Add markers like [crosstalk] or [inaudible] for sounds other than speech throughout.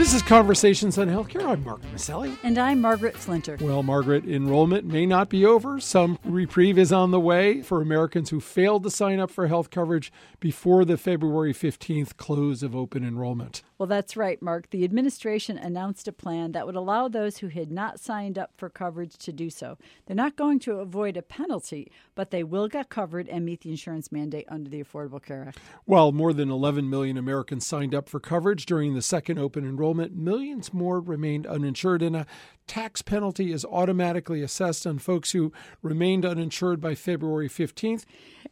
This is Conversations on Healthcare. I'm Mark Masselli. And I'm Margaret Flinter. Well, Margaret, enrollment may not be over. Some reprieve is on the way for Americans who failed to sign up for health coverage before the February 15th close of open enrollment. Well, that's right, Mark. The administration announced a plan that would allow those who had not signed up for coverage to do so. They're not going to avoid a penalty, but they will get covered and meet the insurance mandate under the Affordable Care Act. While more than 11 million Americans signed up for coverage during the second open enrollment, millions more remained uninsured, and a tax penalty is automatically assessed on folks who remained uninsured by February 15th.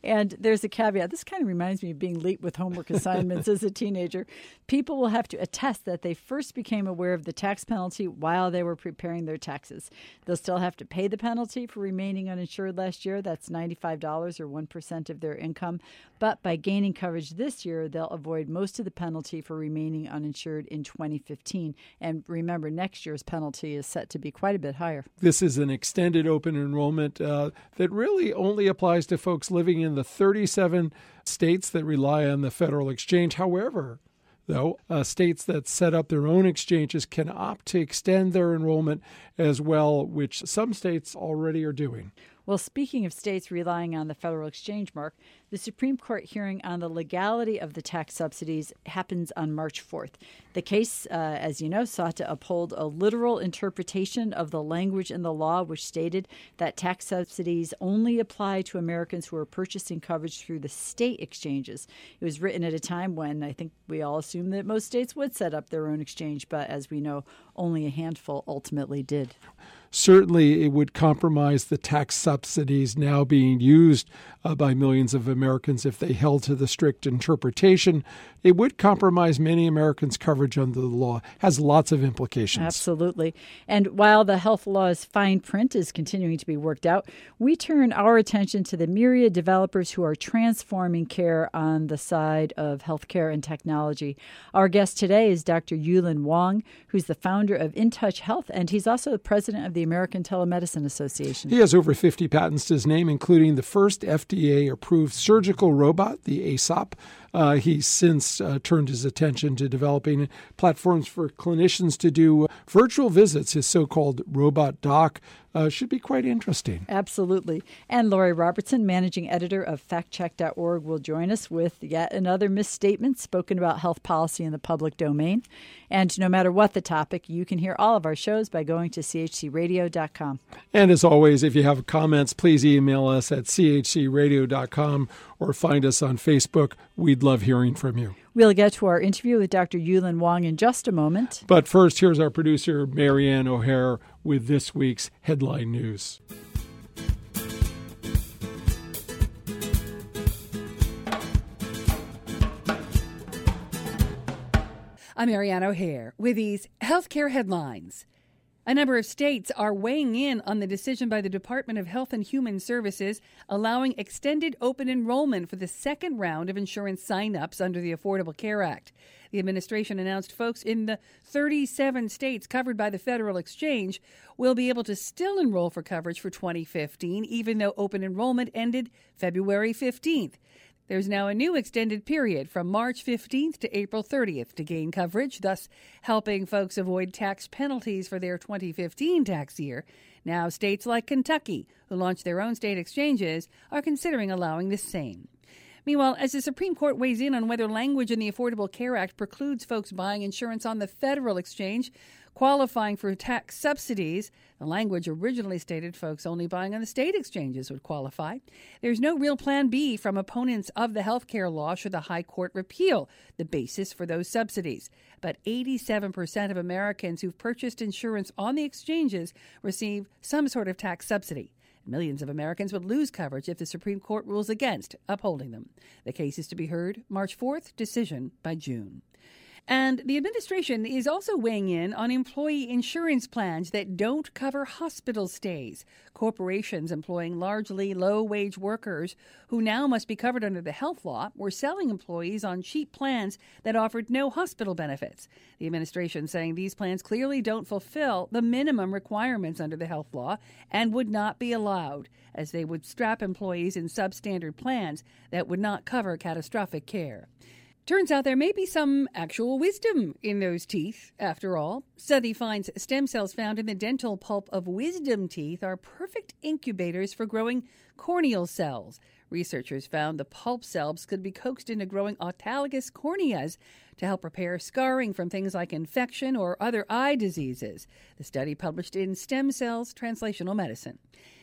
And there's a caveat. This kind of reminds me of being late with homework assignments as a teenager. People will have to attest that they first became aware of the tax penalty while they were preparing their taxes. They'll still have to pay the penalty for remaining uninsured last year. That's $95 or 1% of their income. But by gaining coverage this year, they'll avoid most of the penalty for remaining uninsured in 2015. And remember, next year's penalty is set to be quite a bit higher. This is an extended open enrollment uh, that really only applies to folks living in the 37 states that rely on the federal exchange. However, though, uh, states that set up their own exchanges can opt to extend their enrollment as well, which some states already are doing. Well, speaking of states relying on the federal exchange mark, the Supreme Court hearing on the legality of the tax subsidies happens on March 4th. The case, uh, as you know, sought to uphold a literal interpretation of the language in the law, which stated that tax subsidies only apply to Americans who are purchasing coverage through the state exchanges. It was written at a time when I think we all assumed that most states would set up their own exchange, but as we know, only a handful ultimately did certainly it would compromise the tax subsidies now being used uh, by millions of Americans if they held to the strict interpretation. It would compromise many Americans' coverage under the law. It Has lots of implications. Absolutely. And while the health law's fine print is continuing to be worked out, we turn our attention to the myriad developers who are transforming care on the side of healthcare and technology. Our guest today is Dr. Yulun Wang, who's the founder of InTouch Health, and he's also the president of the American Telemedicine Association. He has over 50 patents to his name, including the first FDA approved surgical robot, the AESOP. Uh, he's since uh, turned his attention to developing platforms for clinicians to do virtual visits, his so called robot doc, uh, should be quite interesting. Absolutely. And Lori Robertson, managing editor of factcheck.org, will join us with yet another misstatement spoken about health policy in the public domain. And no matter what the topic, you can hear all of our shows by going to chcradio.com. And as always, if you have comments, please email us at chcradio.com or find us on Facebook. We'd love hearing from you. We'll get to our interview with Dr. Yulun Wang in just a moment. But first, here's our producer, Marianne O'Hare, with this week's headline news. I'm Marianne O'Hare with these healthcare headlines. A number of states are weighing in on the decision by the Department of Health and Human Services allowing extended open enrollment for the second round of insurance sign-ups under the Affordable Care Act. The administration announced folks in the 37 states covered by the federal exchange will be able to still enroll for coverage for 2015 even though open enrollment ended February 15th. There's now a new extended period from March 15th to April 30th to gain coverage, thus helping folks avoid tax penalties for their 2015 tax year. Now, states like Kentucky, who launched their own state exchanges, are considering allowing the same. Meanwhile, as the Supreme Court weighs in on whether language in the Affordable Care Act precludes folks buying insurance on the federal exchange, qualifying for tax subsidies. The language originally stated folks only buying on the state exchanges would qualify. There's no real plan B from opponents of the health care law should the High Court repeal the basis for those subsidies. But 87% of Americans who've purchased insurance on the exchanges receive some sort of tax subsidy. Millions of Americans would lose coverage if the Supreme Court rules against upholding them. The case is to be heard March 4th, decision by June. And the administration is also weighing in on employee insurance plans that don't cover hospital stays. Corporations employing largely low wage workers who now must be covered under the health law were selling employees on cheap plans that offered no hospital benefits. The administration saying these plans clearly don't fulfill the minimum requirements under the health law and would not be allowed, as they would strap employees in substandard plans that would not cover catastrophic care. Turns out there may be some actual wisdom in those teeth, after all. Study finds stem cells found in the dental pulp of wisdom teeth are perfect incubators for growing corneal cells. Researchers found the pulp cells could be coaxed into growing autologous corneas to help repair scarring from things like infection or other eye diseases. The study published in Stem Cells Translational Medicine.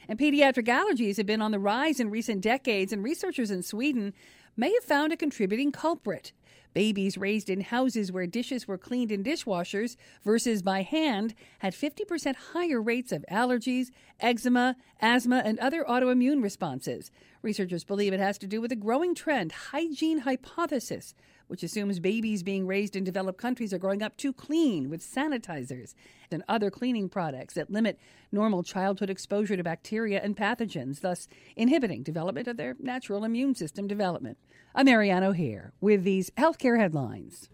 And pediatric allergies have been on the rise in recent decades, and researchers in Sweden may have found a contributing culprit. Babies raised in houses where dishes were cleaned in dishwashers versus by hand had 50% higher rates of allergies, eczema, asthma, and other autoimmune responses. Researchers believe it has to do with a growing trend, hygiene hypothesis, which assumes babies being raised in developed countries are growing up too clean with sanitizers and other cleaning products that limit normal childhood exposure to bacteria and pathogens, thus inhibiting development of their natural immune system development. I'm Marianne O'Hare with these healthcare headlines.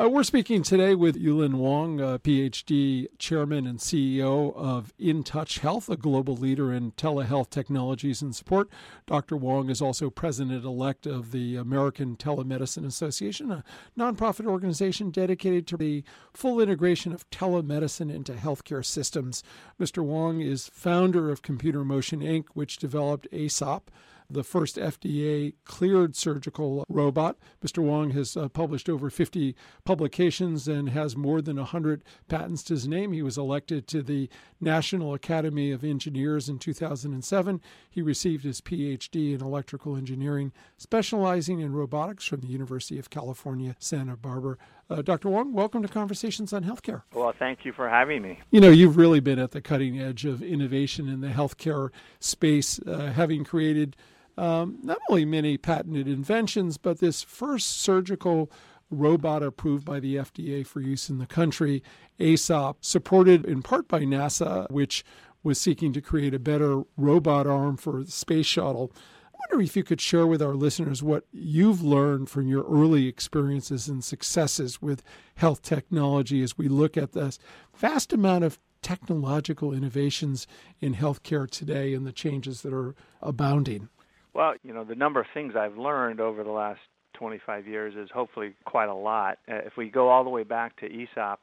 Uh, we're speaking today with Yulun Wang, uh, PhD chairman and CEO of InTouch Health, a global leader in telehealth technologies and support. Dr. Wang is also president elect of the American Telemedicine Association, a nonprofit organization dedicated to the full integration of telemedicine into healthcare systems. Mr. Wang is founder of Computer Motion Inc., which developed AESOP the first FDA cleared surgical robot. Mr. Wang has uh, published over 50 publications and has more than 100 patents to his name. He was elected to the National Academy of Engineers in 2007. He received his PhD in electrical engineering, specializing in robotics from the University of California, Santa Barbara. Uh, Dr. Wang, welcome to Conversations on Healthcare. Well, thank you for having me. You know, you've really been at the cutting edge of innovation in the healthcare space, uh, having created um, not only many patented inventions, but this first surgical robot approved by the FDA for use in the country, AESOP, supported in part by NASA, which was seeking to create a better robot arm for the space shuttle. I wonder if you could share with our listeners what you've learned from your early experiences and successes with health technology as we look at this vast amount of technological innovations in healthcare today and the changes that are abounding. Well, you know, the number of things I've learned over the last 25 years is hopefully quite a lot. Uh, if we go all the way back to AESOP,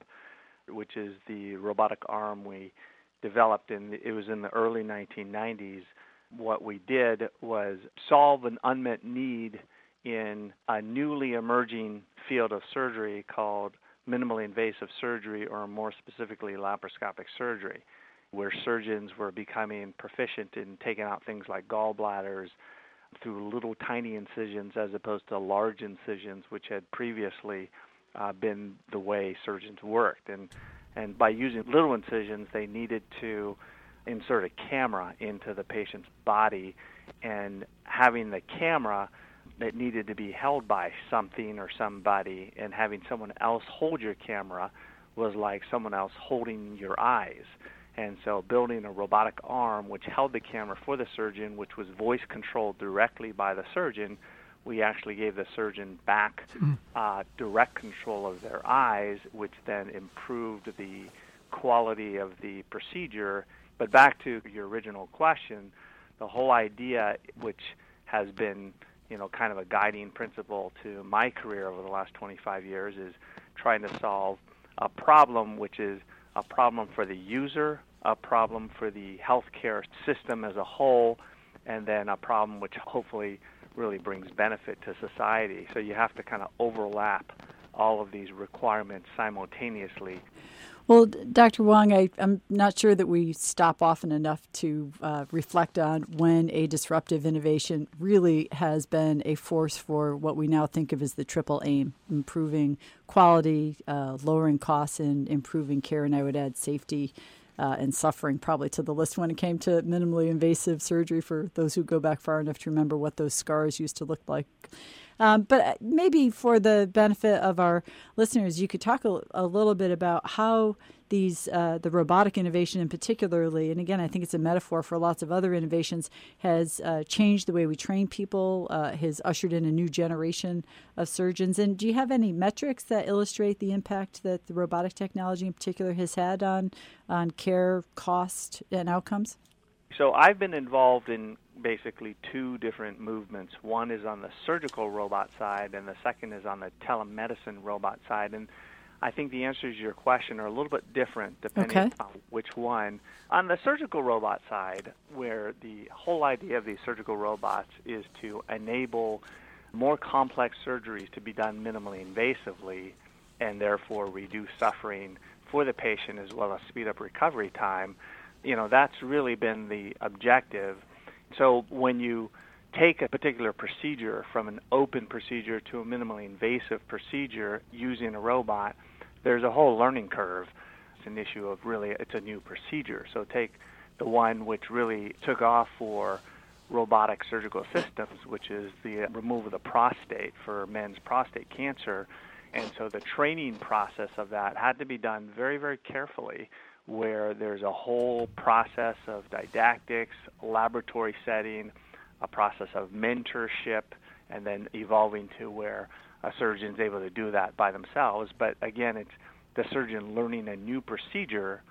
which is the robotic arm we developed in it was in the early 1990s, what we did was solve an unmet need in a newly emerging field of surgery called minimally invasive surgery or more specifically laparoscopic surgery where surgeons were becoming proficient in taking out things like gallbladders through little tiny incisions as opposed to large incisions, which had previously uh, been the way surgeons worked. And and by using little incisions, they needed to insert a camera into the patient's body, and having the camera that needed to be held by something or somebody, and having someone else hold your camera was like someone else holding your eyes. And so, building a robotic arm which held the camera for the surgeon, which was voice controlled directly by the surgeon, we actually gave the surgeon back hmm. uh, direct control of their eyes, which then improved the quality of the procedure. But back to your original question, the whole idea, which has been you know kind of a guiding principle to my career over the last 25 years, is trying to solve a problem which is a problem for the user, a problem for the healthcare system as a whole, and then a problem which hopefully really brings benefit to society. So you have to kind of overlap all of these requirements simultaneously. Well, Dr. Wang, I, am not sure that we stop often enough to uh, reflect on when a disruptive innovation really has been a force for what we now think of as the triple aim improving quality, uh, lowering costs, and improving care. And I would add safety uh, and suffering probably to the list when it came to minimally invasive surgery for those who go back far enough to remember what those scars used to look like. Um, but uh, maybe for the benefit of our listeners, you could talk a, a, little bit about how these uh, the robotic innovation in particularly, and again, I think it's a metaphor for lots of other innovations, has uh, changed the way we train people, uh, has ushered in a new generation of surgeons. And do you have any metrics that illustrate the impact that the robotic technology in particular has had on on care, cost, and outcomes? So I've been involved in basically two different movements. One is on the surgical robot side, and the second is on the telemedicine robot side. And I think the answers to your question are a little bit different depending okay. on which one. On the surgical robot side, where the whole idea of these surgical robots is to enable more complex surgeries to be done minimally invasively and therefore reduce suffering for the patient as well as speed up recovery time you know that's really been the objective. So when you take a particular procedure from an open procedure to a minimally invasive procedure using a robot, there's a whole learning curve. It's an issue of really it's a new procedure. So take the one which really took off for robotic surgical systems, which is the removal of the prostate for men's prostate cancer. And so the training process of that had to be done very, very carefully where there's a whole process of didactics, laboratory setting, a process of mentorship, and then evolving to where a surgeon's able to do that by themselves. But again, it's the surgeon learning a new procedure,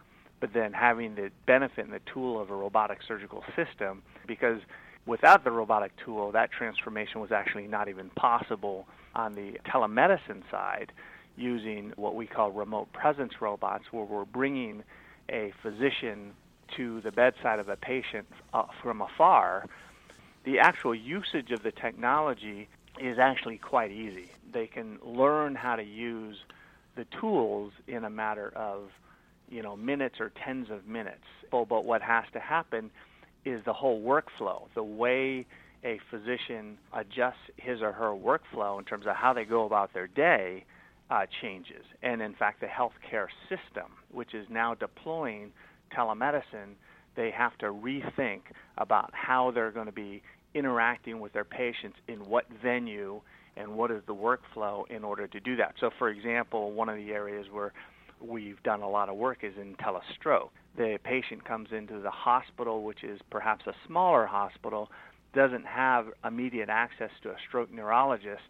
but then having the benefit and the tool of a robotic surgical system because without the robotic tool, that transformation was actually not even possible on the telemedicine side using what we call remote presence robots, where we're bringing a physician to the bedside of a patient uh, from afar, the actual usage of the technology is actually quite easy. They can learn how to use the tools in a matter of, you know, minutes or tens of minutes. But what has to happen is the whole workflow, the way a physician adjusts his or her workflow in terms of how they go about their day uh, changes. And in fact, the healthcare system, which is now deploying telemedicine, they have to rethink about how they're going to be interacting with their patients in what venue and what is the workflow in order to do that. So, for example, one of the areas where we've done a lot of work is in telestroke. The patient comes into the hospital, which is perhaps a smaller hospital, doesn't have immediate access to a stroke neurologist.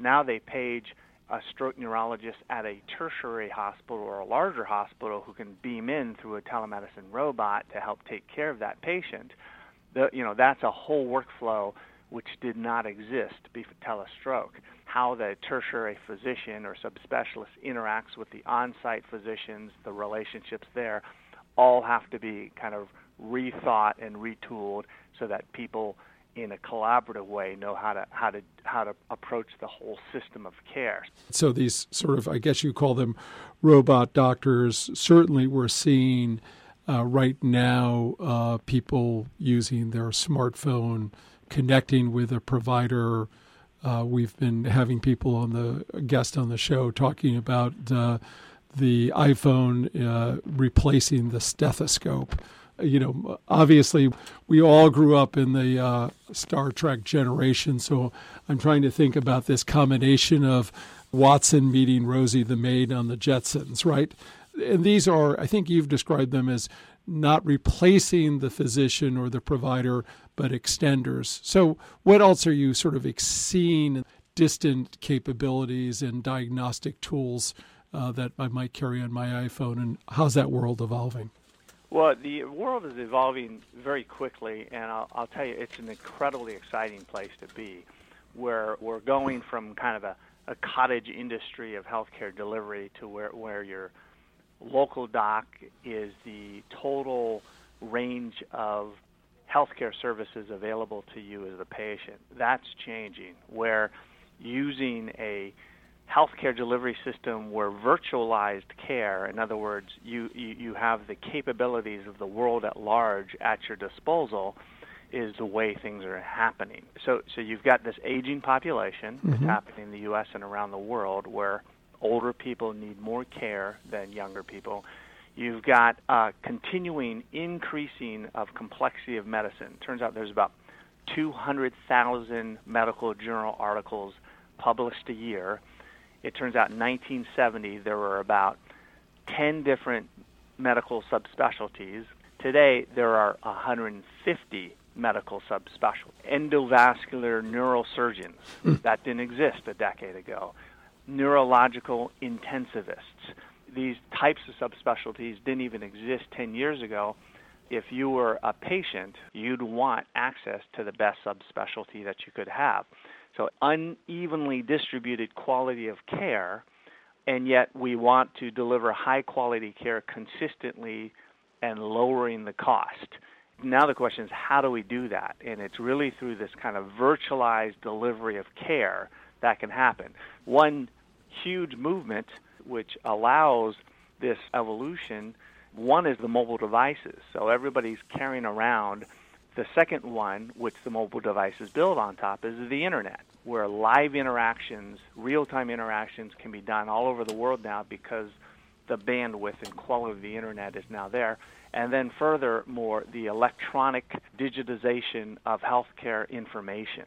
Now they page a stroke neurologist at a tertiary hospital or a larger hospital who can beam in through a telemedicine robot to help take care of that patient, the, you know that's a whole workflow which did not exist before telestroke. How the tertiary physician or subspecialist interacts with the on-site physicians, the relationships there, all have to be kind of rethought and retooled so that people in a collaborative way know how to how to how to approach the whole system of care. So these sort of I guess you call them robot doctors. Certainly, we're seeing uh, right now uh, people using their smartphone, connecting with a provider. Uh, we've been having people on the guest on the show talking about uh, the iPhone uh, replacing the stethoscope you know, obviously we all grew up in the uh, Star Trek generation, so I'm trying to think about this combination of Watson meeting Rosie the maid on the Jetsons, right? And these are, I think you've described them as not replacing the physician or the provider, but extenders. So, what else are you sort of seeing distant capabilities and diagnostic tools uh, that I might carry on my iPhone, and how's that world evolving? Well, the world is evolving very quickly, and I'll, I'll tell you, it's an incredibly exciting place to be, where we're going from kind of a, a cottage industry of healthcare delivery to where, where your local doc is the total range of healthcare services available to you as a patient. That's changing, where using a healthcare delivery system where virtualized care, in other words, you, you, you have the capabilities of the world at large at your disposal, is the way things are happening. So, so you've got this aging population mm-hmm. that's happening in the U.S. and around the world where older people need more care than younger people. You've got a continuing increasing of complexity of medicine. Turns out there's about 200,000 medical journal articles published a year it turns out in 1970 there were about 10 different medical subspecialties. Today, there are 150 medical subspecialties. Endovascular neurosurgeons, hmm. that didn't exist a decade ago. Neurological intensivists. These types of subspecialties didn't even exist 10 years ago. If you were a patient, you'd want access to the best subspecialty that you could have. So, unevenly distributed quality of care, and yet we want to deliver high quality care consistently and lowering the cost. Now, the question is, how do we do that? And it's really through this kind of virtualized delivery of care that can happen. One huge movement which allows this evolution one is the mobile devices. So, everybody's carrying around the second one, which the mobile devices build on top, is the internet, where live interactions, real time interactions, can be done all over the world now because the bandwidth and quality of the internet is now there. And then, furthermore, the electronic digitization of healthcare information.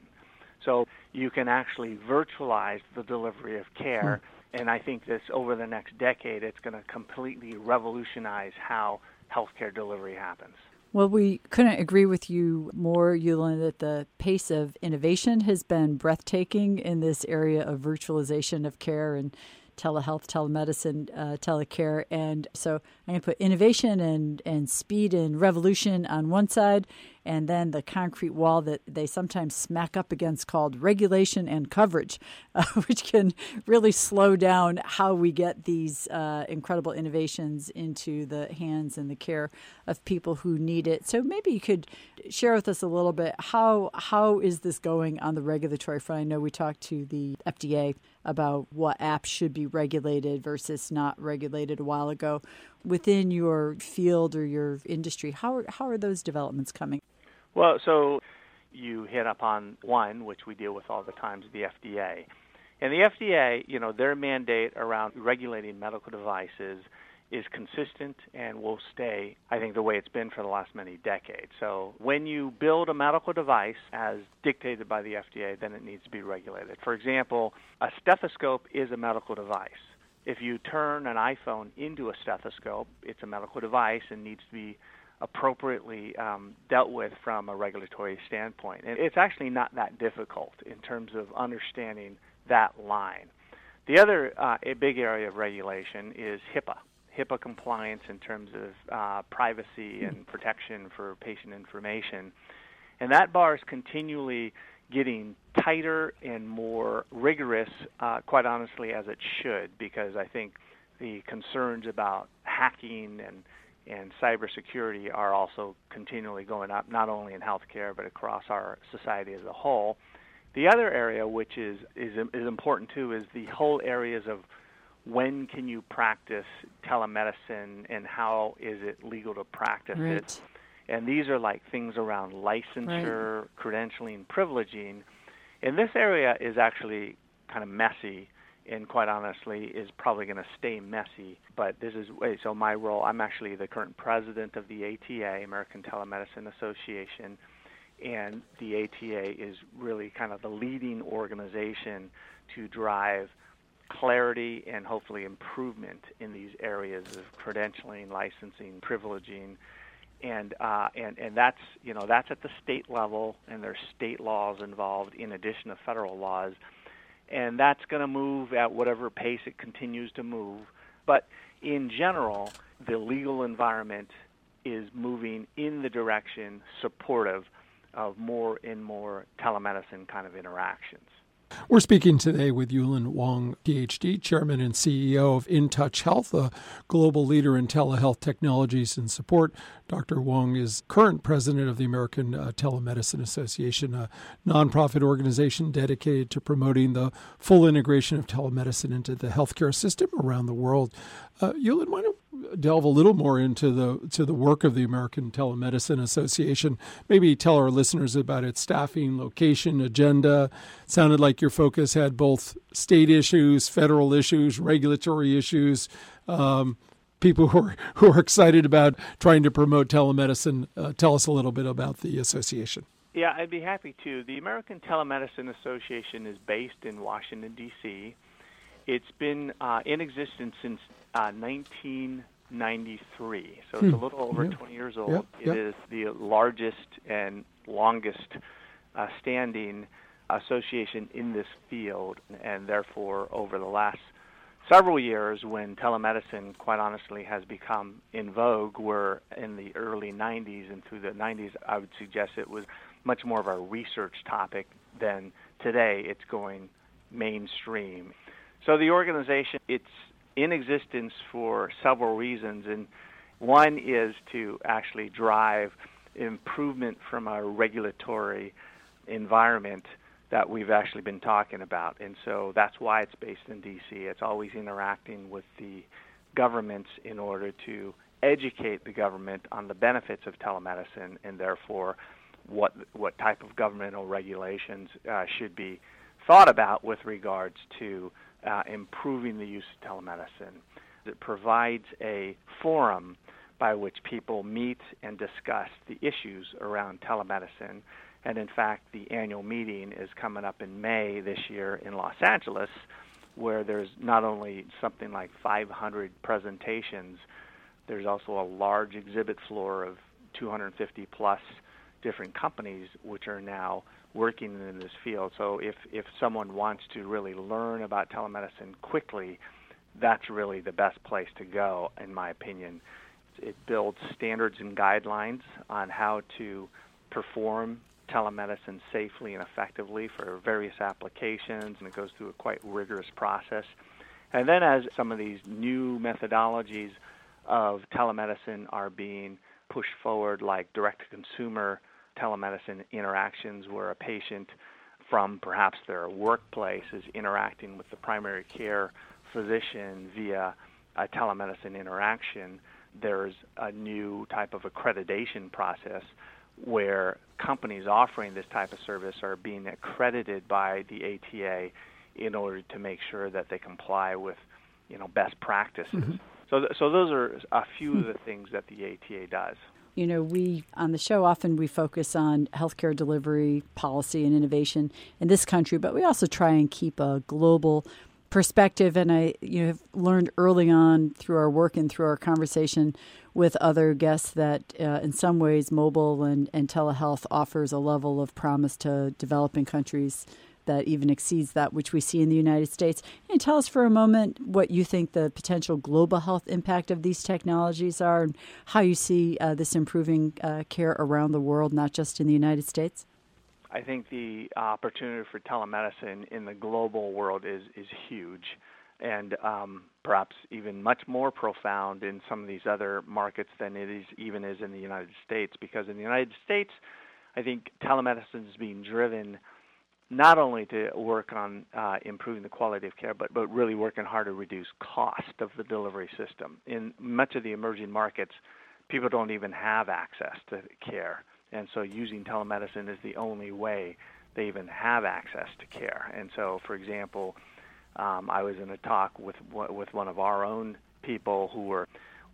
So, you can actually virtualize the delivery of care. Hmm. And I think this over the next decade, it's going to completely revolutionize how healthcare delivery happens. Well, we couldn't agree with you more, Yulun, that the pace of innovation has been breathtaking in this area of virtualization of care and telehealth, telemedicine, uh, telecare. And so I'm going to put innovation and, and speed and revolution on one side, and then the concrete wall that they sometimes smack up against called regulation and coverage, [laughs] uh, which can really slow down how we get these uh, incredible innovations into the hands and the care of people who need it. So maybe you could share with us a little bit how how is this going on the regulatory front? I know we talked to the FDA about what apps should be regulated versus not regulated a while ago. Within your field or your industry, how are, how are those developments coming? Well, so you hit upon one, which we deal with all the time, the FDA. And the FDA, you know, their mandate around regulating medical devices is consistent and will stay, I think, the way it's been for the last many decades. So when you build a medical device as dictated by the FDA, then it needs to be regulated. For example, a stethoscope is a medical device. If you turn an iPhone into a stethoscope, it's a medical device and needs to be appropriately um, dealt with from a regulatory standpoint. And it's actually not that difficult in terms of understanding that line. The other uh, a big area of regulation is HIPAA. HIPAA compliance in terms of uh, privacy and protection for patient information. And that bar is continually getting tighter and more rigorous, uh, quite honestly, as it should, because I think the concerns about hacking and and cybersecurity are also continually going up, not only in healthcare but across our society as a whole. The other area, which is is is important too, is the whole areas of when can you practice telemedicine and how is it legal to practice right. it. And these are like things around licensure, right. credentialing, privileging. And this area is actually kind of messy and quite honestly is probably going to stay messy. But this is so my role. I'm actually the current president of the ATA, American Telemedicine Association, and the ATA is really kind of the leading organization to drive clarity and hopefully improvement in these areas of credentialing, licensing, privileging. And uh, and and that's you know that's at the state level, and there's state laws involved in addition to federal laws and that's going to move at whatever pace it continues to move. But in general, the legal environment is moving in the direction supportive of more and more telemedicine kind of interactions. We're speaking today with Yulun Wang, PhD, Chairman and CEO of InTouch Health, a global leader in telehealth technologies and support. Dr. Wang is current president of the American uh, Telemedicine Association, a nonprofit organization dedicated to promoting the full integration of telemedicine into the healthcare system around the world. Uh, Yulun, why don't delve a little more into the to the work of the American Telemedicine Association. Maybe tell our listeners about its staffing, location, agenda. It sounded like your focus had both state issues, federal issues, regulatory issues. Um, people who are who are excited about trying to promote telemedicine. Uh, tell us a little bit about the association. Yeah, I'd be happy to. The American Telemedicine Association is based in Washington D.C. It's been uh, in existence since uh, 19 93. So Hmm. it's a little over Yeah. 20 years old. Yep, It yep. is the largest and longest uh, standing association in this field, and therefore, over the last several years, when telemedicine, quite honestly, has become in vogue, we're in the early 90s and through the 90s, I would suggest it was much more of a research topic than today. It's going mainstream. So the organization, it's in existence for several reasons, and one is to actually drive improvement from a regulatory environment that we've actually been talking about. And so that's why it's based in DC. It's always interacting with the governments in order to educate the government on the benefits of telemedicine and therefore what what type of governmental regulations uh, should be thought about with regards to uh, improving the use of telemedicine. It provides a forum by which people meet and discuss the issues around telemedicine. And in fact, the annual meeting is coming up in May this year in Los Angeles, where there's not only something like 500 presentations, there's also a large exhibit floor of 250 plus different companies which are now working in this field. So if if someone wants to really learn about telemedicine quickly, that's really the best place to go in my opinion. It builds standards and guidelines on how to perform telemedicine safely and effectively for various applications and it goes through a quite rigorous process. And then as some of these new methodologies of telemedicine are being pushed forward like direct to consumer telemedicine interactions where a patient from perhaps their workplace is interacting with the primary care physician via a telemedicine interaction, there's a new type of accreditation process where companies offering this type of service are being accredited by the ATA in order to make sure that they comply with, you know, best practices. Mm-hmm. So, th- so those are a few of hmm. the things that the ATA does. You know, we on the show often we focus on healthcare delivery policy and innovation in this country, but we also try and keep a global perspective. And I, you know, have learned early on through our work and through our conversation with other guests that uh, in some ways mobile and, and telehealth offers a level of promise to developing countries that even exceeds that which we see in the United States. And tell us for a moment what you think the potential global health impact of these technologies are and how you see uh, this improving uh, care around the world, not just in the United States. I think the opportunity for telemedicine in the global world is is huge, and um, perhaps even much more profound in some of these other markets than it is even is in the United States. Because in the United States, I think telemedicine is being driven not only to work on uh, improving the quality of care, but but really working hard to reduce cost of the delivery system. In much of the emerging markets, people don't even have access to care and so using telemedicine is the only way they even have access to care. And so, for example, um, I was in a talk with with one of our own people who were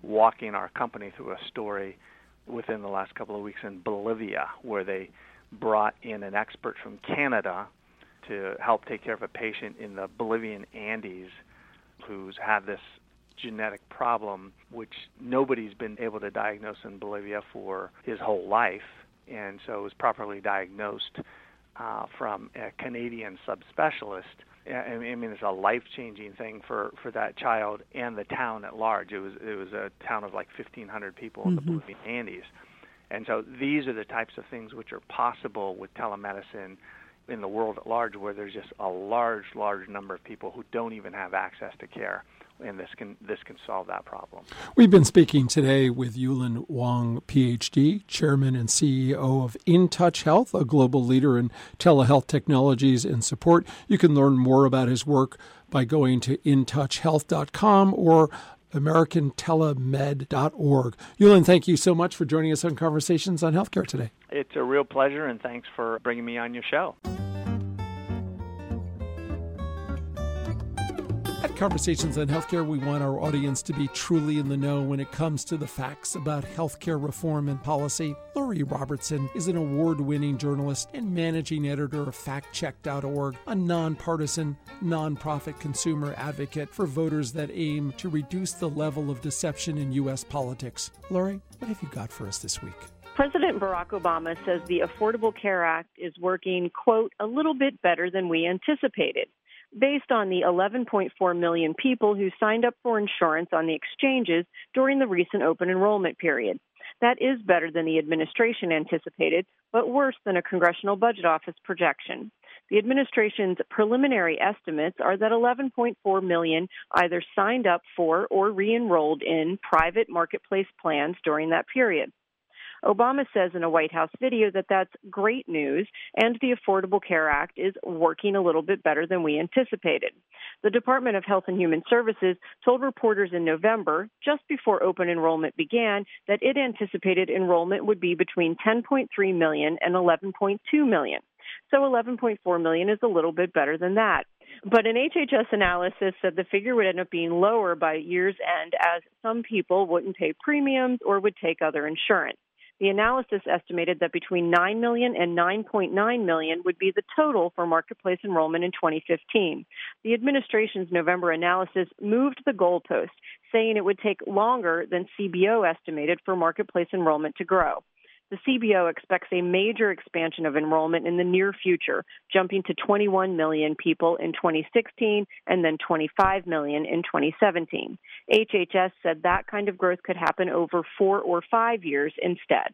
walking our company through a story within the last couple of weeks in Bolivia, where they brought in an expert from Canada to help take care of a patient in the Bolivian Andes who's had this genetic problem which nobody's been able to diagnose in Bolivia for his whole life and so it was properly diagnosed uh, from a Canadian subspecialist. I I mean, it's a life-changing thing for, for that child and the town at large. It was it was a town of like 1,500 people in the Bolivian Andes, and so these are the types of things which are possible with telemedicine in the world at large, where there's just a large, large number of people who don't even have access to care and this can this can solve that problem. We've been speaking today with Yulun Wang, PhD, Chairman and CEO of InTouch Health, a global leader in telehealth technologies and support. You can learn more about his work by going to intouchhealth.com or americantelemed.org. Yulun, thank you so much for joining us on Conversations on Healthcare today. It's a real pleasure, and thanks for bringing me on your show. Conversations on Healthcare, we want our audience to be truly in the know when it comes to the facts about healthcare reform and policy. Lori Robertson is an award winning journalist and managing editor of FactCheck.org, a nonpartisan, nonprofit consumer advocate for voters that aim to reduce the level of deception in U.S. politics. Lori, what have you got for us this week? President Barack Obama says the Affordable Care Act is working, quote, a little bit better than we anticipated based on the 11.4 million people who signed up for insurance on the exchanges during the recent open enrollment period. That is better than the administration anticipated, but worse than a Congressional Budget Office projection. The administration's preliminary estimates are that 11.4 million either signed up for or re enrolled in private marketplace plans during that period. Obama says in a White House video that that's great news and the Affordable Care Act is working a little bit better than we anticipated. The Department of Health and Human Services told reporters in November, just before open enrollment began, that it anticipated enrollment would be between 10.3 million and 11.2 million. So 11.4 million is a little bit better than that. But an HHS analysis said the figure would end up being lower by year's end as some people wouldn't pay premiums or would take other insurance. The analysis estimated that between 9 million and 9.9 million would be the total for marketplace enrollment in 2015. The administration's November analysis moved the goalpost, saying it would take longer than CBO estimated for marketplace enrollment to grow. The CBO expects a major expansion of enrollment in the near future, jumping to 21 million people in 2016 and then 25 million in 2017. HHS said that kind of growth could happen over four or five years instead.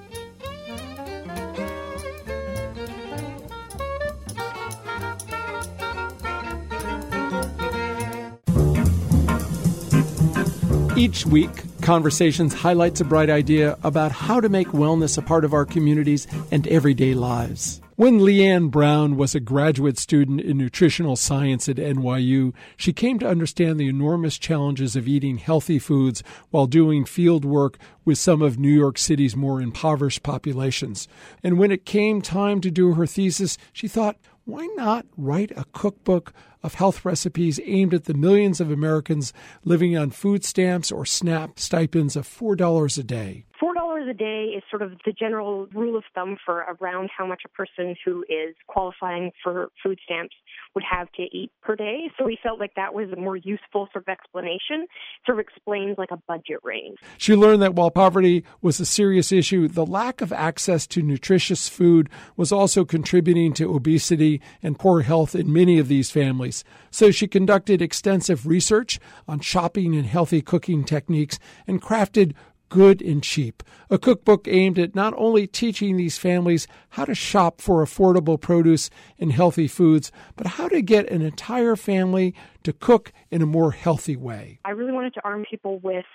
Each week, Conversations highlights a bright idea about how to make wellness a part of our communities and everyday lives. When Leanne Brown was a graduate student in nutritional science at NYU, she came to understand the enormous challenges of eating healthy foods while doing field work with some of New York City's more impoverished populations. And when it came time to do her thesis, she thought, why not write a cookbook of health recipes aimed at the millions of Americans living on food stamps or SNAP stipends of $4 a day? $4 a day is sort of the general rule of thumb for around how much a person who is qualifying for food stamps would have to eat per day. So we felt like that was a more useful sort of explanation, sort of explains like a budget range. She learned that while poverty was a serious issue, the lack of access to nutritious food was also contributing to obesity and poor health in many of these families. So she conducted extensive research on shopping and healthy cooking techniques and crafted Good and Cheap, a cookbook aimed at not only teaching these families how to shop for affordable produce and healthy foods, but how to get an entire family to cook in a more healthy way. I really wanted to arm people with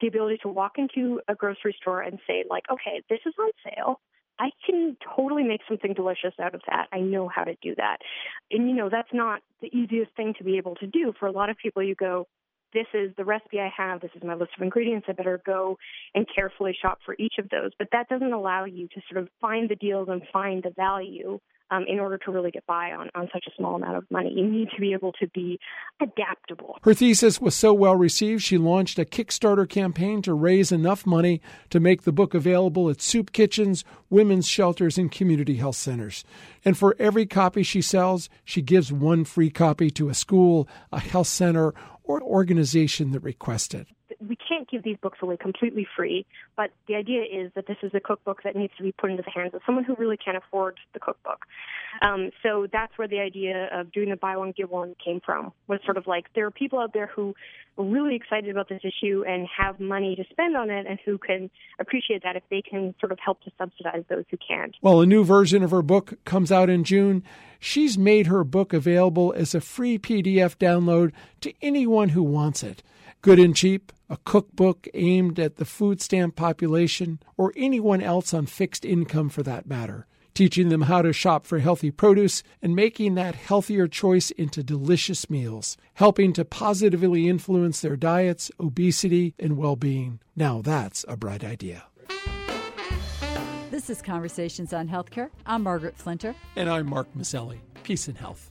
the ability to walk into a grocery store and say, like, okay, this is on sale. I can totally make something delicious out of that. I know how to do that. And, you know, that's not the easiest thing to be able to do. For a lot of people, you go, this is the recipe I have, this is my list of ingredients, I better go and carefully shop for each of those. But that doesn't allow you to sort of find the deals and find the value um, in order to really get by on, on such a small amount of money. You need to be able to be adaptable. Her thesis was so well received, she launched a Kickstarter campaign to raise enough money to make the book available at soup kitchens, women's shelters, and community health centers. And for every copy she sells, she gives one free copy to a school, a health center, or organization that requests it we can't give these books away completely free, but the idea is that this is a cookbook that needs to be put into the hands of someone who really can't afford the cookbook. Um, so that's where the idea of doing the buy one give one came from. Was sort of like there are people out there who are really excited about this issue and have money to spend on it, and who can appreciate that if they can sort of help to subsidize those who can't. Well, a new version of her book comes out in June. she's made her book available as a free PDF download to anyone who wants it. Good and Cheap, a cookbook aimed at the food stamp population or anyone else on fixed income for that matter, teaching them how to shop for healthy produce and making that healthier choice into delicious meals, helping to positively influence their diets, obesity, and well being. Now that's a bright idea. This is Conversations on Healthcare. I'm Margaret Flinter. And I'm Mark Masselli. Peace and health.